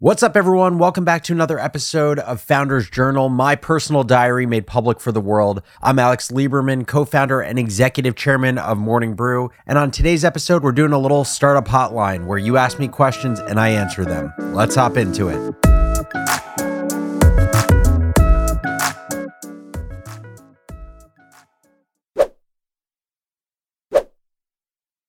What's up, everyone? Welcome back to another episode of Founders Journal, my personal diary made public for the world. I'm Alex Lieberman, co founder and executive chairman of Morning Brew. And on today's episode, we're doing a little startup hotline where you ask me questions and I answer them. Let's hop into it.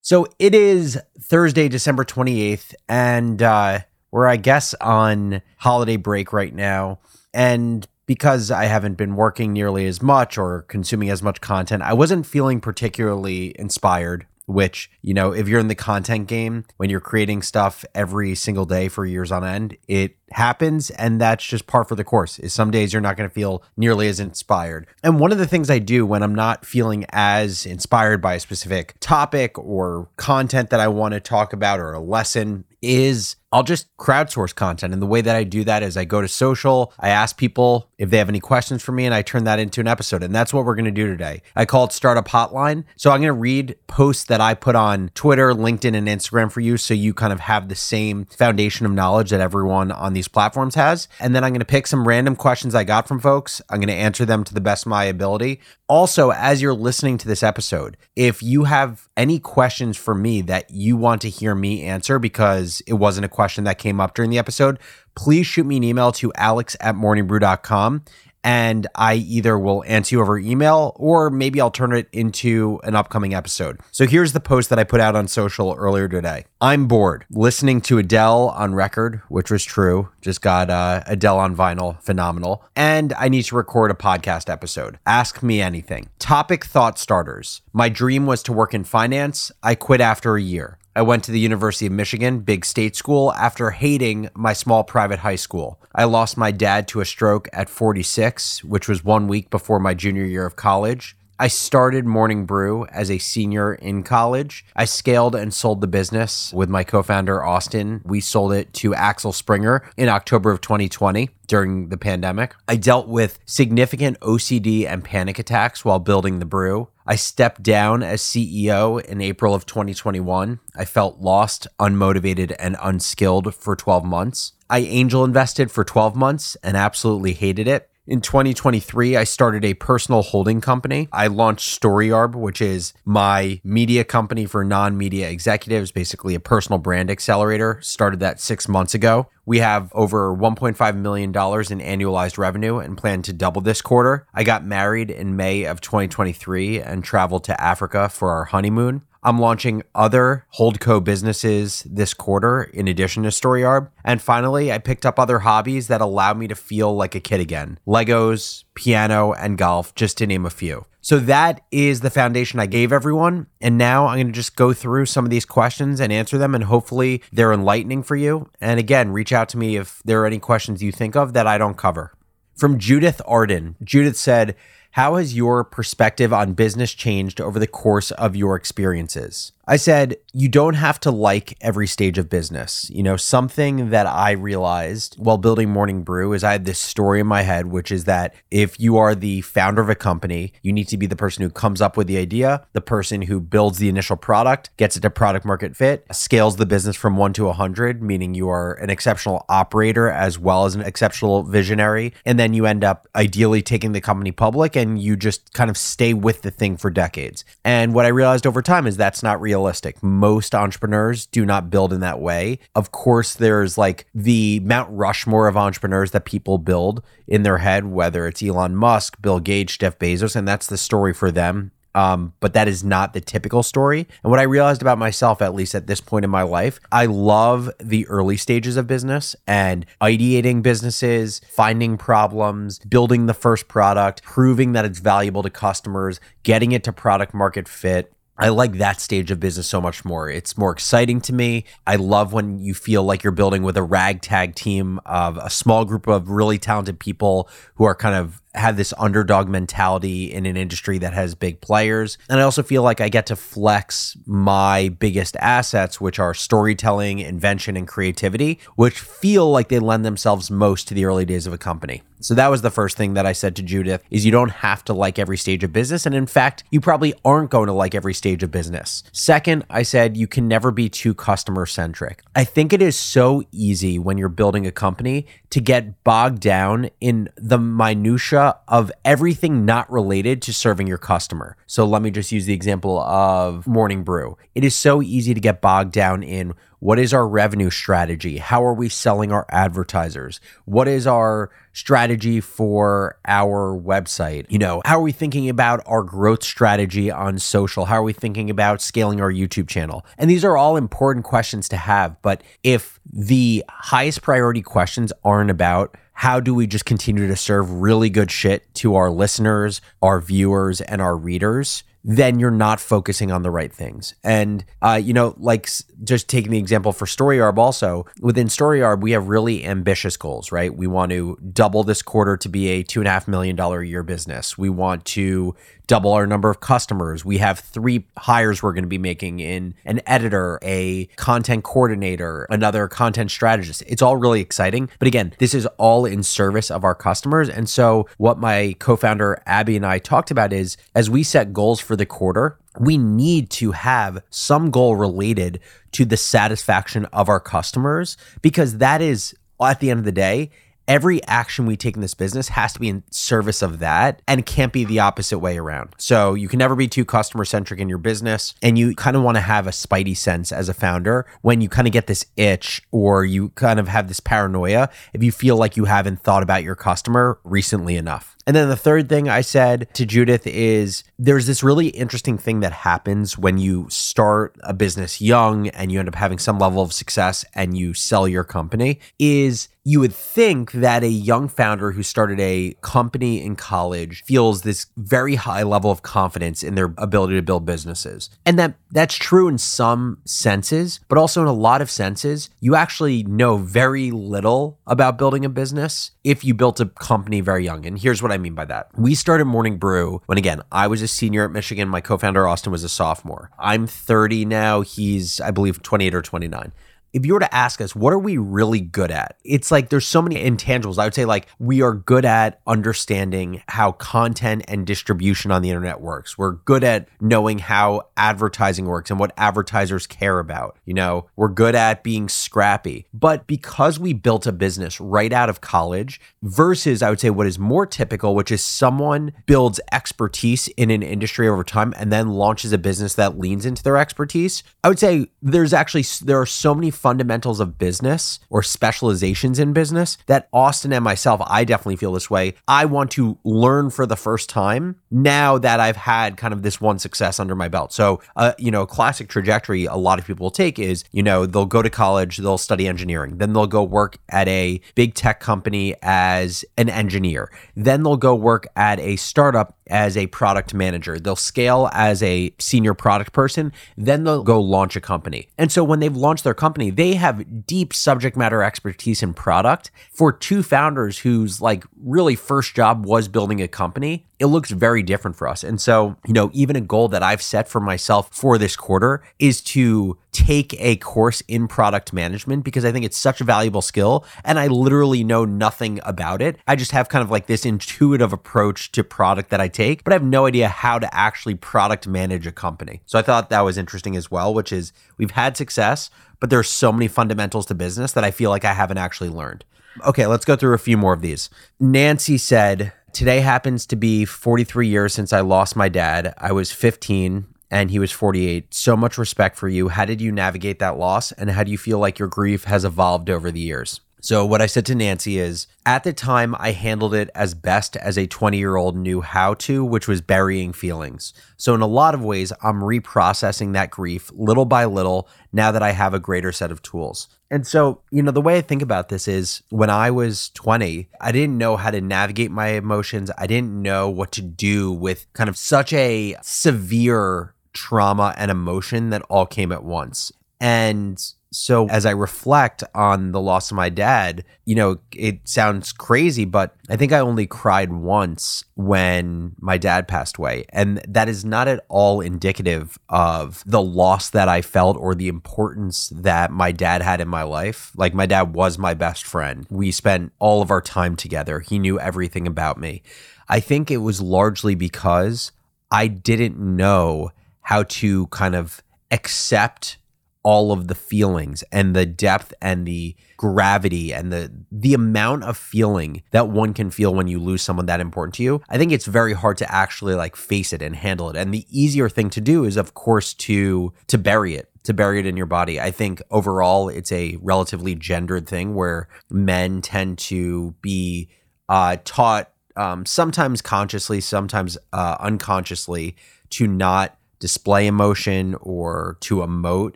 So it is Thursday, December 28th, and uh, we're, I guess, on holiday break right now. And because I haven't been working nearly as much or consuming as much content, I wasn't feeling particularly inspired. Which, you know, if you're in the content game, when you're creating stuff every single day for years on end, it happens and that's just par for the course is some days you're not going to feel nearly as inspired and one of the things i do when i'm not feeling as inspired by a specific topic or content that i want to talk about or a lesson is I'll just crowdsource content. And the way that I do that is I go to social, I ask people if they have any questions for me, and I turn that into an episode. And that's what we're going to do today. I call it Startup Hotline. So I'm going to read posts that I put on Twitter, LinkedIn, and Instagram for you. So you kind of have the same foundation of knowledge that everyone on these platforms has. And then I'm going to pick some random questions I got from folks. I'm going to answer them to the best of my ability. Also, as you're listening to this episode, if you have any questions for me that you want to hear me answer because it wasn't a question that came up during the episode, please shoot me an email to alex at morningbrew.com and I either will answer you over email or maybe I'll turn it into an upcoming episode. So here's the post that I put out on social earlier today. I'm bored listening to Adele on record, which was true. Just got uh, Adele on vinyl, phenomenal. And I need to record a podcast episode. Ask me anything. Topic thought starters. My dream was to work in finance. I quit after a year. I went to the University of Michigan, big state school, after hating my small private high school. I lost my dad to a stroke at 46, which was one week before my junior year of college. I started Morning Brew as a senior in college. I scaled and sold the business with my co founder, Austin. We sold it to Axel Springer in October of 2020 during the pandemic. I dealt with significant OCD and panic attacks while building the brew. I stepped down as CEO in April of 2021. I felt lost, unmotivated, and unskilled for 12 months. I angel invested for 12 months and absolutely hated it. In 2023, I started a personal holding company. I launched StoryArb, which is my media company for non media executives, basically a personal brand accelerator. Started that six months ago. We have over $1.5 million in annualized revenue and plan to double this quarter. I got married in May of 2023 and traveled to Africa for our honeymoon. I'm launching other Holdco businesses this quarter in addition to StoryArb. And finally, I picked up other hobbies that allow me to feel like a kid again Legos, piano, and golf, just to name a few. So that is the foundation I gave everyone. And now I'm going to just go through some of these questions and answer them. And hopefully they're enlightening for you. And again, reach out to me if there are any questions you think of that I don't cover. From Judith Arden, Judith said, how has your perspective on business changed over the course of your experiences? I said, you don't have to like every stage of business. You know, something that I realized while building Morning Brew is I had this story in my head, which is that if you are the founder of a company, you need to be the person who comes up with the idea, the person who builds the initial product, gets it to product market fit, scales the business from one to a 100, meaning you are an exceptional operator as well as an exceptional visionary. And then you end up ideally taking the company public and you just kind of stay with the thing for decades. And what I realized over time is that's not real Most entrepreneurs do not build in that way. Of course, there's like the Mount Rushmore of entrepreneurs that people build in their head, whether it's Elon Musk, Bill Gates, Jeff Bezos, and that's the story for them. Um, but that is not the typical story. And what I realized about myself, at least at this point in my life, I love the early stages of business and ideating businesses, finding problems, building the first product, proving that it's valuable to customers, getting it to product market fit I like that stage of business so much more. It's more exciting to me. I love when you feel like you're building with a ragtag team of a small group of really talented people who are kind of have this underdog mentality in an industry that has big players. And I also feel like I get to flex my biggest assets, which are storytelling, invention, and creativity, which feel like they lend themselves most to the early days of a company. So that was the first thing that I said to Judith is you don't have to like every stage of business and in fact, you probably aren't going to like every stage of business. Second, I said you can never be too customer centric. I think it is so easy when you're building a company to get bogged down in the minutia of everything not related to serving your customer. So let me just use the example of Morning Brew. It is so easy to get bogged down in what is our revenue strategy? How are we selling our advertisers? What is our strategy for our website? You know, how are we thinking about our growth strategy on social? How are we thinking about scaling our YouTube channel? And these are all important questions to have. But if the highest priority questions aren't about how do we just continue to serve really good shit to our listeners, our viewers, and our readers? Then you're not focusing on the right things. And, uh, you know, like just taking the example for StoryArb also, within StoryArb, we have really ambitious goals, right? We want to double this quarter to be a two and a half million dollar a year business. We want to double our number of customers. We have three hires we're going to be making in an editor, a content coordinator, another content strategist. It's all really exciting. But again, this is all in service of our customers. And so, what my co founder Abby and I talked about is as we set goals for the quarter, we need to have some goal related to the satisfaction of our customers because that is at the end of the day every action we take in this business has to be in service of that and can't be the opposite way around. So you can never be too customer centric in your business. And you kind of want to have a spidey sense as a founder when you kind of get this itch or you kind of have this paranoia if you feel like you haven't thought about your customer recently enough. And then the third thing I said to Judith is there's this really interesting thing that happens when you start a business young and you end up having some level of success and you sell your company is you would think that a young founder who started a company in college feels this very high level of confidence in their ability to build businesses. And that that's true in some senses, but also in a lot of senses, you actually know very little about building a business if you built a company very young. And here's what I mean by that. We started Morning Brew when again, I was a senior at Michigan, my co-founder Austin was a sophomore. I'm 30 now, he's I believe 28 or 29 if you were to ask us, what are we really good at? It's like there's so many intangibles. I would say, like, we are good at understanding how content and distribution on the internet works. We're good at knowing how advertising works and what advertisers care about. You know, we're good at being scrappy. But because we built a business right out of college versus, I would say, what is more typical, which is someone builds expertise in an industry over time and then launches a business that leans into their expertise, I would say there's actually, there are so many fundamentals of business or specializations in business that Austin and myself, I definitely feel this way. I want to learn for the first time now that I've had kind of this one success under my belt. So, uh, you know, classic trajectory a lot of people will take is, you know, they'll go to college, they'll study engineering, then they'll go work at a big tech company as an engineer, then they'll go work at a startup as a product manager. They'll scale as a senior product person, then they'll go launch a company. And so when they've launched their company, they have deep subject matter expertise in product. For two founders whose like really first job was building a company, it looks very different for us. And so, you know, even a goal that I've set for myself for this quarter is to take a course in product management because I think it's such a valuable skill and I literally know nothing about it. I just have kind of like this intuitive approach to product that I take, but I have no idea how to actually product manage a company. So I thought that was interesting as well, which is we've had success, but there's so many fundamentals to business that I feel like I haven't actually learned. Okay, let's go through a few more of these. Nancy said, Today happens to be 43 years since I lost my dad. I was 15 and he was 48. So much respect for you. How did you navigate that loss? And how do you feel like your grief has evolved over the years? So, what I said to Nancy is at the time, I handled it as best as a 20 year old knew how to, which was burying feelings. So, in a lot of ways, I'm reprocessing that grief little by little now that I have a greater set of tools. And so, you know, the way I think about this is when I was 20, I didn't know how to navigate my emotions. I didn't know what to do with kind of such a severe trauma and emotion that all came at once. And so as I reflect on the loss of my dad, you know, it sounds crazy, but I think I only cried once when my dad passed away. And that is not at all indicative of the loss that I felt or the importance that my dad had in my life. Like my dad was my best friend. We spent all of our time together. He knew everything about me. I think it was largely because I didn't know how to kind of accept all of the feelings and the depth and the gravity and the the amount of feeling that one can feel when you lose someone that important to you. I think it's very hard to actually like face it and handle it. And the easier thing to do is of course to to bury it to bury it in your body. I think overall it's a relatively gendered thing where men tend to be uh, taught um, sometimes consciously sometimes uh, unconsciously to not display emotion or to emote.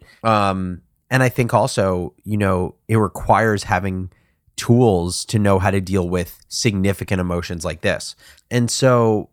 Um, and I think also, you know, it requires having tools to know how to deal with significant emotions like this. And so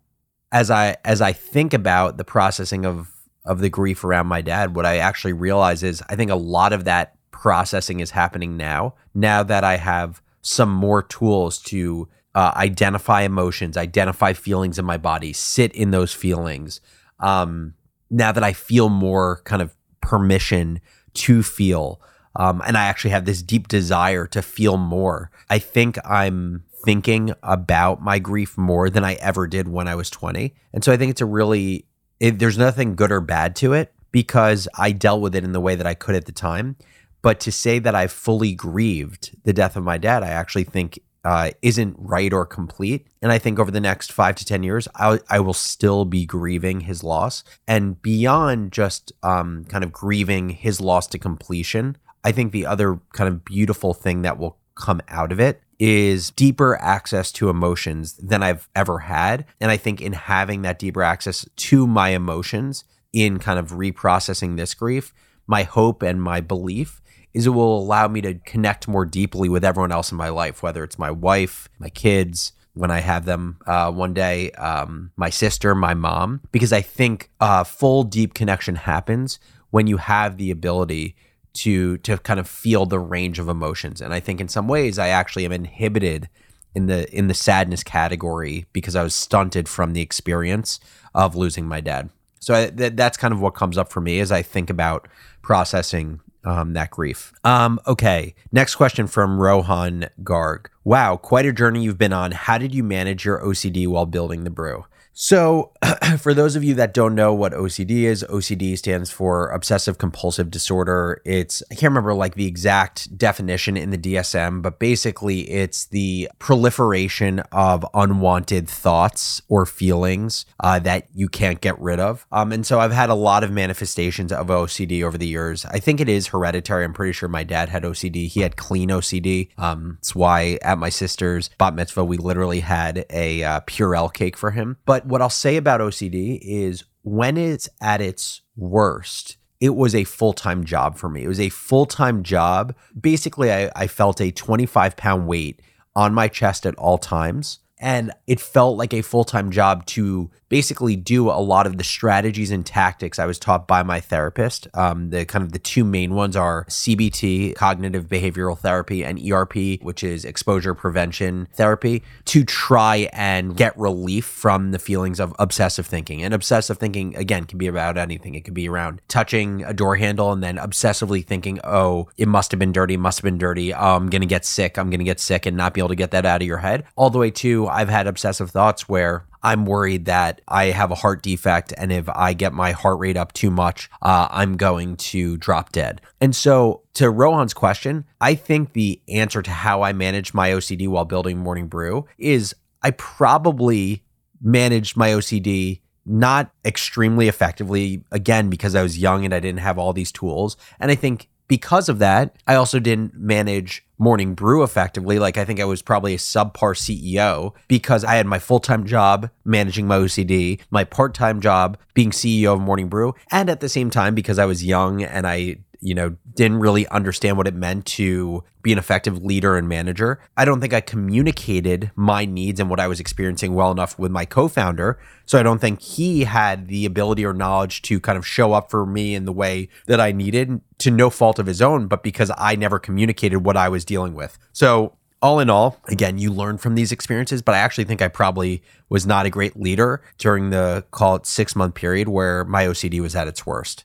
as I as I think about the processing of of the grief around my dad, what I actually realize is I think a lot of that processing is happening now. Now that I have some more tools to uh, identify emotions, identify feelings in my body, sit in those feelings, um, now that I feel more kind of permission to feel. Um, and I actually have this deep desire to feel more. I think I'm thinking about my grief more than I ever did when I was 20. And so I think it's a really, it, there's nothing good or bad to it because I dealt with it in the way that I could at the time. But to say that I fully grieved the death of my dad, I actually think uh, isn't right or complete. And I think over the next five to 10 years, I, I will still be grieving his loss. And beyond just um, kind of grieving his loss to completion, I think the other kind of beautiful thing that will come out of it is deeper access to emotions than I've ever had. And I think in having that deeper access to my emotions in kind of reprocessing this grief, my hope and my belief is it will allow me to connect more deeply with everyone else in my life, whether it's my wife, my kids, when I have them uh, one day, um, my sister, my mom, because I think uh, full deep connection happens when you have the ability to to kind of feel the range of emotions. And I think in some ways I actually am inhibited in the in the sadness category because I was stunted from the experience of losing my dad. So I, th- that's kind of what comes up for me as I think about processing um, that grief. Um, okay, next question from Rohan Garg. Wow, quite a journey you've been on. How did you manage your OCD while building the brew? So, for those of you that don't know what OCD is, OCD stands for obsessive compulsive disorder. It's, I can't remember like the exact definition in the DSM, but basically it's the proliferation of unwanted thoughts or feelings uh, that you can't get rid of. Um, and so I've had a lot of manifestations of OCD over the years. I think it is hereditary. I'm pretty sure my dad had OCD. He had clean OCD. Um, that's why at my sister's bat mitzvah, we literally had a uh, Purell cake for him. But what I'll say about OCD is when it's at its worst, it was a full time job for me. It was a full time job. Basically, I, I felt a 25 pound weight on my chest at all times. And it felt like a full time job to basically do a lot of the strategies and tactics I was taught by my therapist. Um, the kind of the two main ones are CBT, cognitive behavioral therapy, and ERP, which is exposure prevention therapy, to try and get relief from the feelings of obsessive thinking. And obsessive thinking, again, can be about anything. It could be around touching a door handle and then obsessively thinking, oh, it must have been dirty, must have been dirty. Oh, I'm going to get sick. I'm going to get sick and not be able to get that out of your head. All the way to I've had obsessive thoughts where I'm worried that I have a heart defect, and if I get my heart rate up too much, uh, I'm going to drop dead. And so, to Rohan's question, I think the answer to how I managed my OCD while building Morning Brew is I probably managed my OCD not extremely effectively, again, because I was young and I didn't have all these tools. And I think because of that, I also didn't manage Morning Brew effectively. Like I think I was probably a subpar CEO because I had my full time job managing my OCD, my part time job being CEO of Morning Brew, and at the same time because I was young and I you know, didn't really understand what it meant to be an effective leader and manager. I don't think I communicated my needs and what I was experiencing well enough with my co founder. So I don't think he had the ability or knowledge to kind of show up for me in the way that I needed to no fault of his own, but because I never communicated what I was dealing with. So all in all, again, you learn from these experiences, but I actually think I probably was not a great leader during the call it six month period where my OCD was at its worst.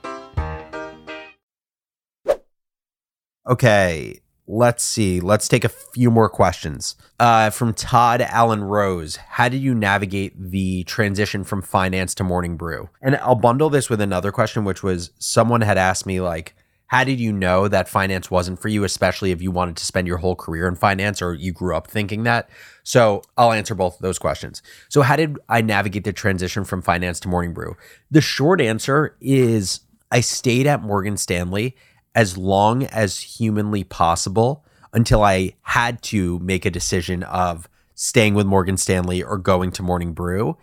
Okay, let's see. Let's take a few more questions. Uh, from Todd Allen Rose How did you navigate the transition from finance to morning brew? And I'll bundle this with another question, which was someone had asked me, like, how did you know that finance wasn't for you, especially if you wanted to spend your whole career in finance or you grew up thinking that? So I'll answer both those questions. So, how did I navigate the transition from finance to morning brew? The short answer is I stayed at Morgan Stanley as long as humanly possible until I had to make a decision of staying with Morgan Stanley or going to Morning Brew.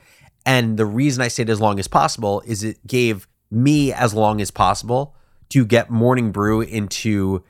And the reason I stayed as long as possible is it gave me as long as possible to get Morning Brew into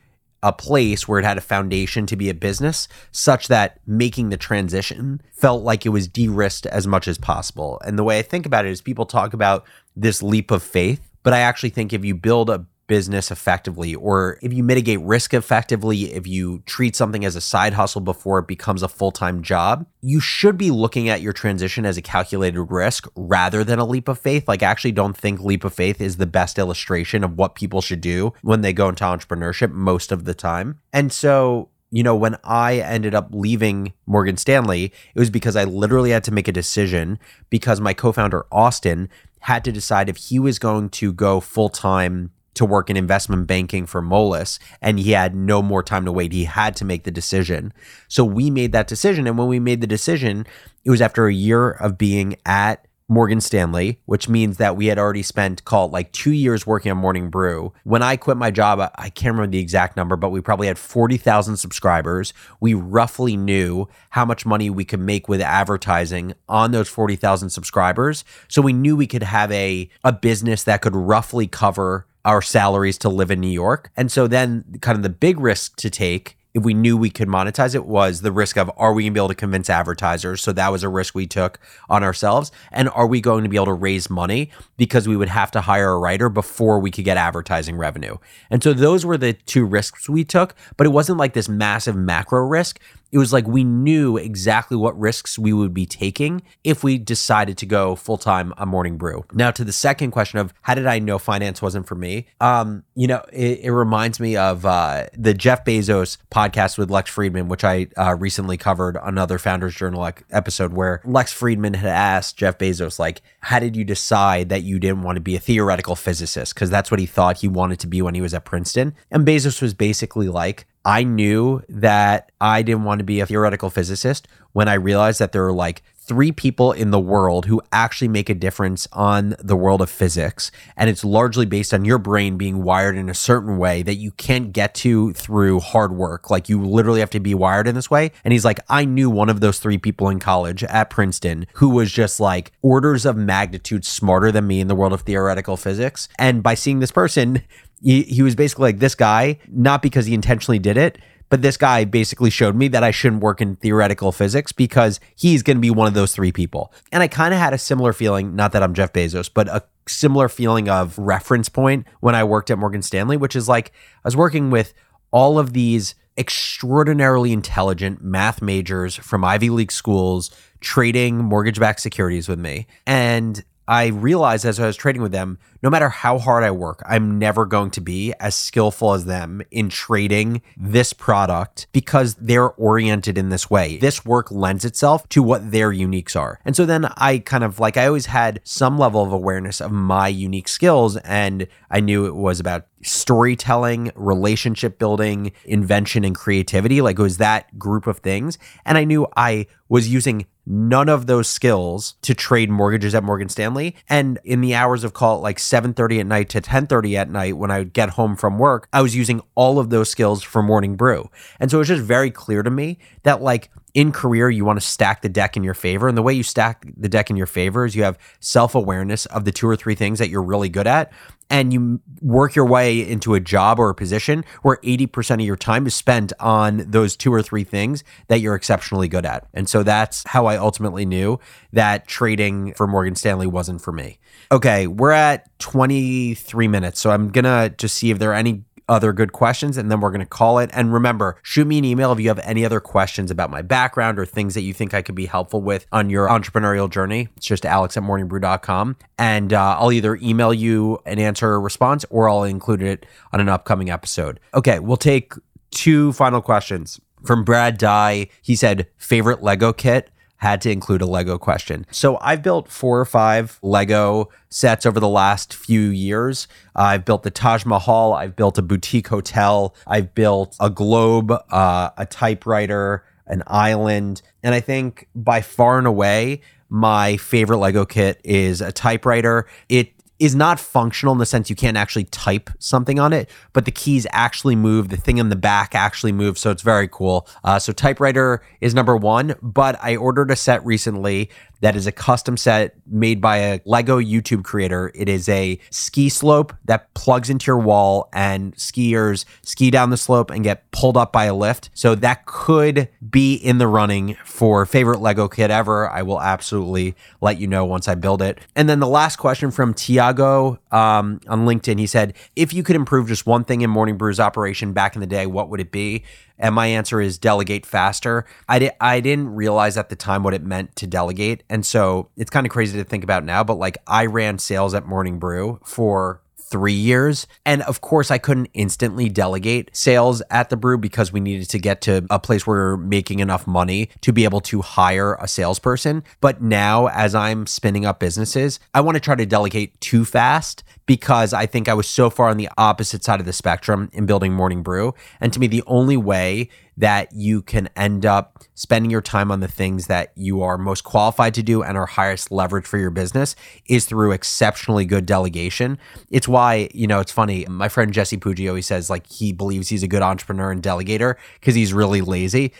a place where it had a foundation to be a business such that making the transition felt like it was de-risked as much as possible. And the way I think about it is people talk about this leap of faith, but I actually think if you build a business effectively, or if you mitigate risk effectively, if you treat something as a side hustle before it becomes a full time job, you should be looking at your transition as a calculated risk rather than a leap of faith. Like, I actually don't think leap of faith is the best illustration of what people should do when they go into entrepreneurship most of the time. And so, you know, when I ended up leaving Morgan Stanley, it was because I literally had to make a decision because my co founder, Austin, had to decide if he was going to go full time to work in investment banking for Moelis, and he had no more time to wait. He had to make the decision. So we made that decision. And when we made the decision, it was after a year of being at Morgan Stanley, which means that we had already spent, call it like two years working on Morning Brew. When I quit my job, I can't remember the exact number, but we probably had 40,000 subscribers. We roughly knew how much money we could make with advertising on those 40,000 subscribers. So we knew we could have a, a business that could roughly cover our salaries to live in New York. And so then kind of the big risk to take if we knew we could monetize it was the risk of are we going to be able to convince advertisers? So that was a risk we took on ourselves. And are we going to be able to raise money because we would have to hire a writer before we could get advertising revenue? And so those were the two risks we took but it wasn't like this massive macro risk it was like we knew exactly what risks we would be taking if we decided to go full time on Morning Brew. Now, to the second question of how did I know finance wasn't for me? Um, you know, it, it reminds me of uh, the Jeff Bezos podcast with Lex Fridman, which I uh, recently covered another Founders Journal episode where Lex Fridman had asked Jeff Bezos, like, how did you decide that you didn't want to be a theoretical physicist? Because that's what he thought he wanted to be when he was at Princeton. And Bezos was basically like, I knew that I didn't want to be a theoretical physicist when I realized that there are like three people in the world who actually make a difference on the world of physics. And it's largely based on your brain being wired in a certain way that you can't get to through hard work. Like you literally have to be wired in this way. And he's like, I knew one of those three people in college at Princeton who was just like orders of magnitude smarter than me in the world of theoretical physics. And by seeing this person, he, he was basically like this guy, not because he intentionally did it, but this guy basically showed me that I shouldn't work in theoretical physics because he's going to be one of those three people. And I kind of had a similar feeling, not that I'm Jeff Bezos, but a similar feeling of reference point when I worked at Morgan Stanley, which is like I was working with all of these extraordinarily intelligent math majors from Ivy League schools trading mortgage backed securities with me. And I realized as I was trading with them, no matter how hard I work, I'm never going to be as skillful as them in trading this product because they're oriented in this way. This work lends itself to what their uniques are. And so then I kind of like, I always had some level of awareness of my unique skills. And I knew it was about storytelling, relationship building, invention, and creativity. Like it was that group of things. And I knew I was using none of those skills to trade mortgages at Morgan Stanley. And in the hours of call like 7:30 at night to 10:30 at night when I would get home from work, I was using all of those skills for morning brew. And so it was just very clear to me that like in career you want to stack the deck in your favor and the way you stack the deck in your favor is you have self-awareness of the two or three things that you're really good at and you work your way into a job or a position where 80% of your time is spent on those two or three things that you're exceptionally good at. And so that's how I ultimately knew that trading for Morgan Stanley wasn't for me. Okay, we're at 23 minutes. So I'm going to just see if there are any other good questions and then we're going to call it. And remember, shoot me an email if you have any other questions about my background or things that you think I could be helpful with on your entrepreneurial journey. It's just alex at morningbrew.com. And uh, I'll either email you an answer or response or I'll include it on an upcoming episode. Okay, we'll take two final questions. From Brad Dye, he said, favorite Lego kit had to include a Lego question. So I've built four or five Lego sets over the last few years. I've built the Taj Mahal. I've built a boutique hotel. I've built a globe, uh, a typewriter, an island. And I think by far and away, my favorite Lego kit is a typewriter. It is not functional in the sense you can't actually type something on it, but the keys actually move. The thing in the back actually moves. So it's very cool. Uh, so typewriter is number one, but I ordered a set recently that is a custom set made by a Lego YouTube creator. It is a ski slope that plugs into your wall, and skiers ski down the slope and get pulled up by a lift. So that could be in the running for favorite Lego kit ever. I will absolutely let you know once I build it. And then the last question from Tiago um, on LinkedIn he said, If you could improve just one thing in Morning Brew's operation back in the day, what would it be? And my answer is delegate faster. I, di- I didn't realize at the time what it meant to delegate. And so it's kind of crazy to think about now, but like I ran sales at Morning Brew for three years. And of course, I couldn't instantly delegate sales at the brew because we needed to get to a place where we are making enough money to be able to hire a salesperson. But now, as I'm spinning up businesses, I want to try to delegate too fast because I think I was so far on the opposite side of the spectrum in building Morning Brew. And to me, the only way that you can end up spending your time on the things that you are most qualified to do and are highest leverage for your business is through exceptionally good delegation. It's why, you know, it's funny. My friend Jesse Pujji, he says like he believes he's a good entrepreneur and delegator because he's really lazy.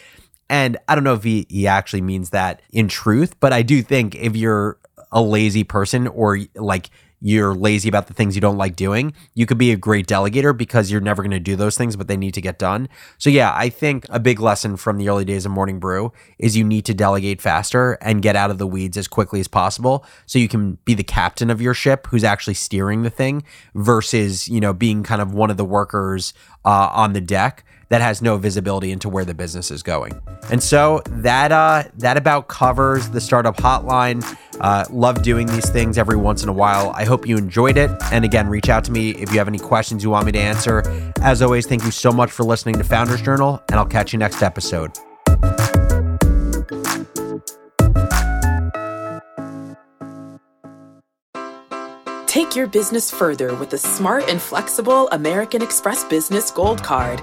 And I don't know if he, he actually means that in truth, but I do think if you're a lazy person or like you're lazy about the things you don't like doing, you could be a great delegator because you're never going to do those things, but they need to get done. So, yeah, I think a big lesson from the early days of Morning Brew is you need to delegate faster and get out of the weeds as quickly as possible so you can be the captain of your ship who's actually steering the thing versus, you know, being kind of one of the workers uh, on the deck that has no visibility into where the business is going. And so that uh, that about covers the startup hotline. Uh, love doing these things every once in a while. I hope you enjoyed it. And again, reach out to me if you have any questions you want me to answer. As always, thank you so much for listening to Founders Journal, and I'll catch you next episode. Take your business further with the smart and flexible American Express Business Gold Card.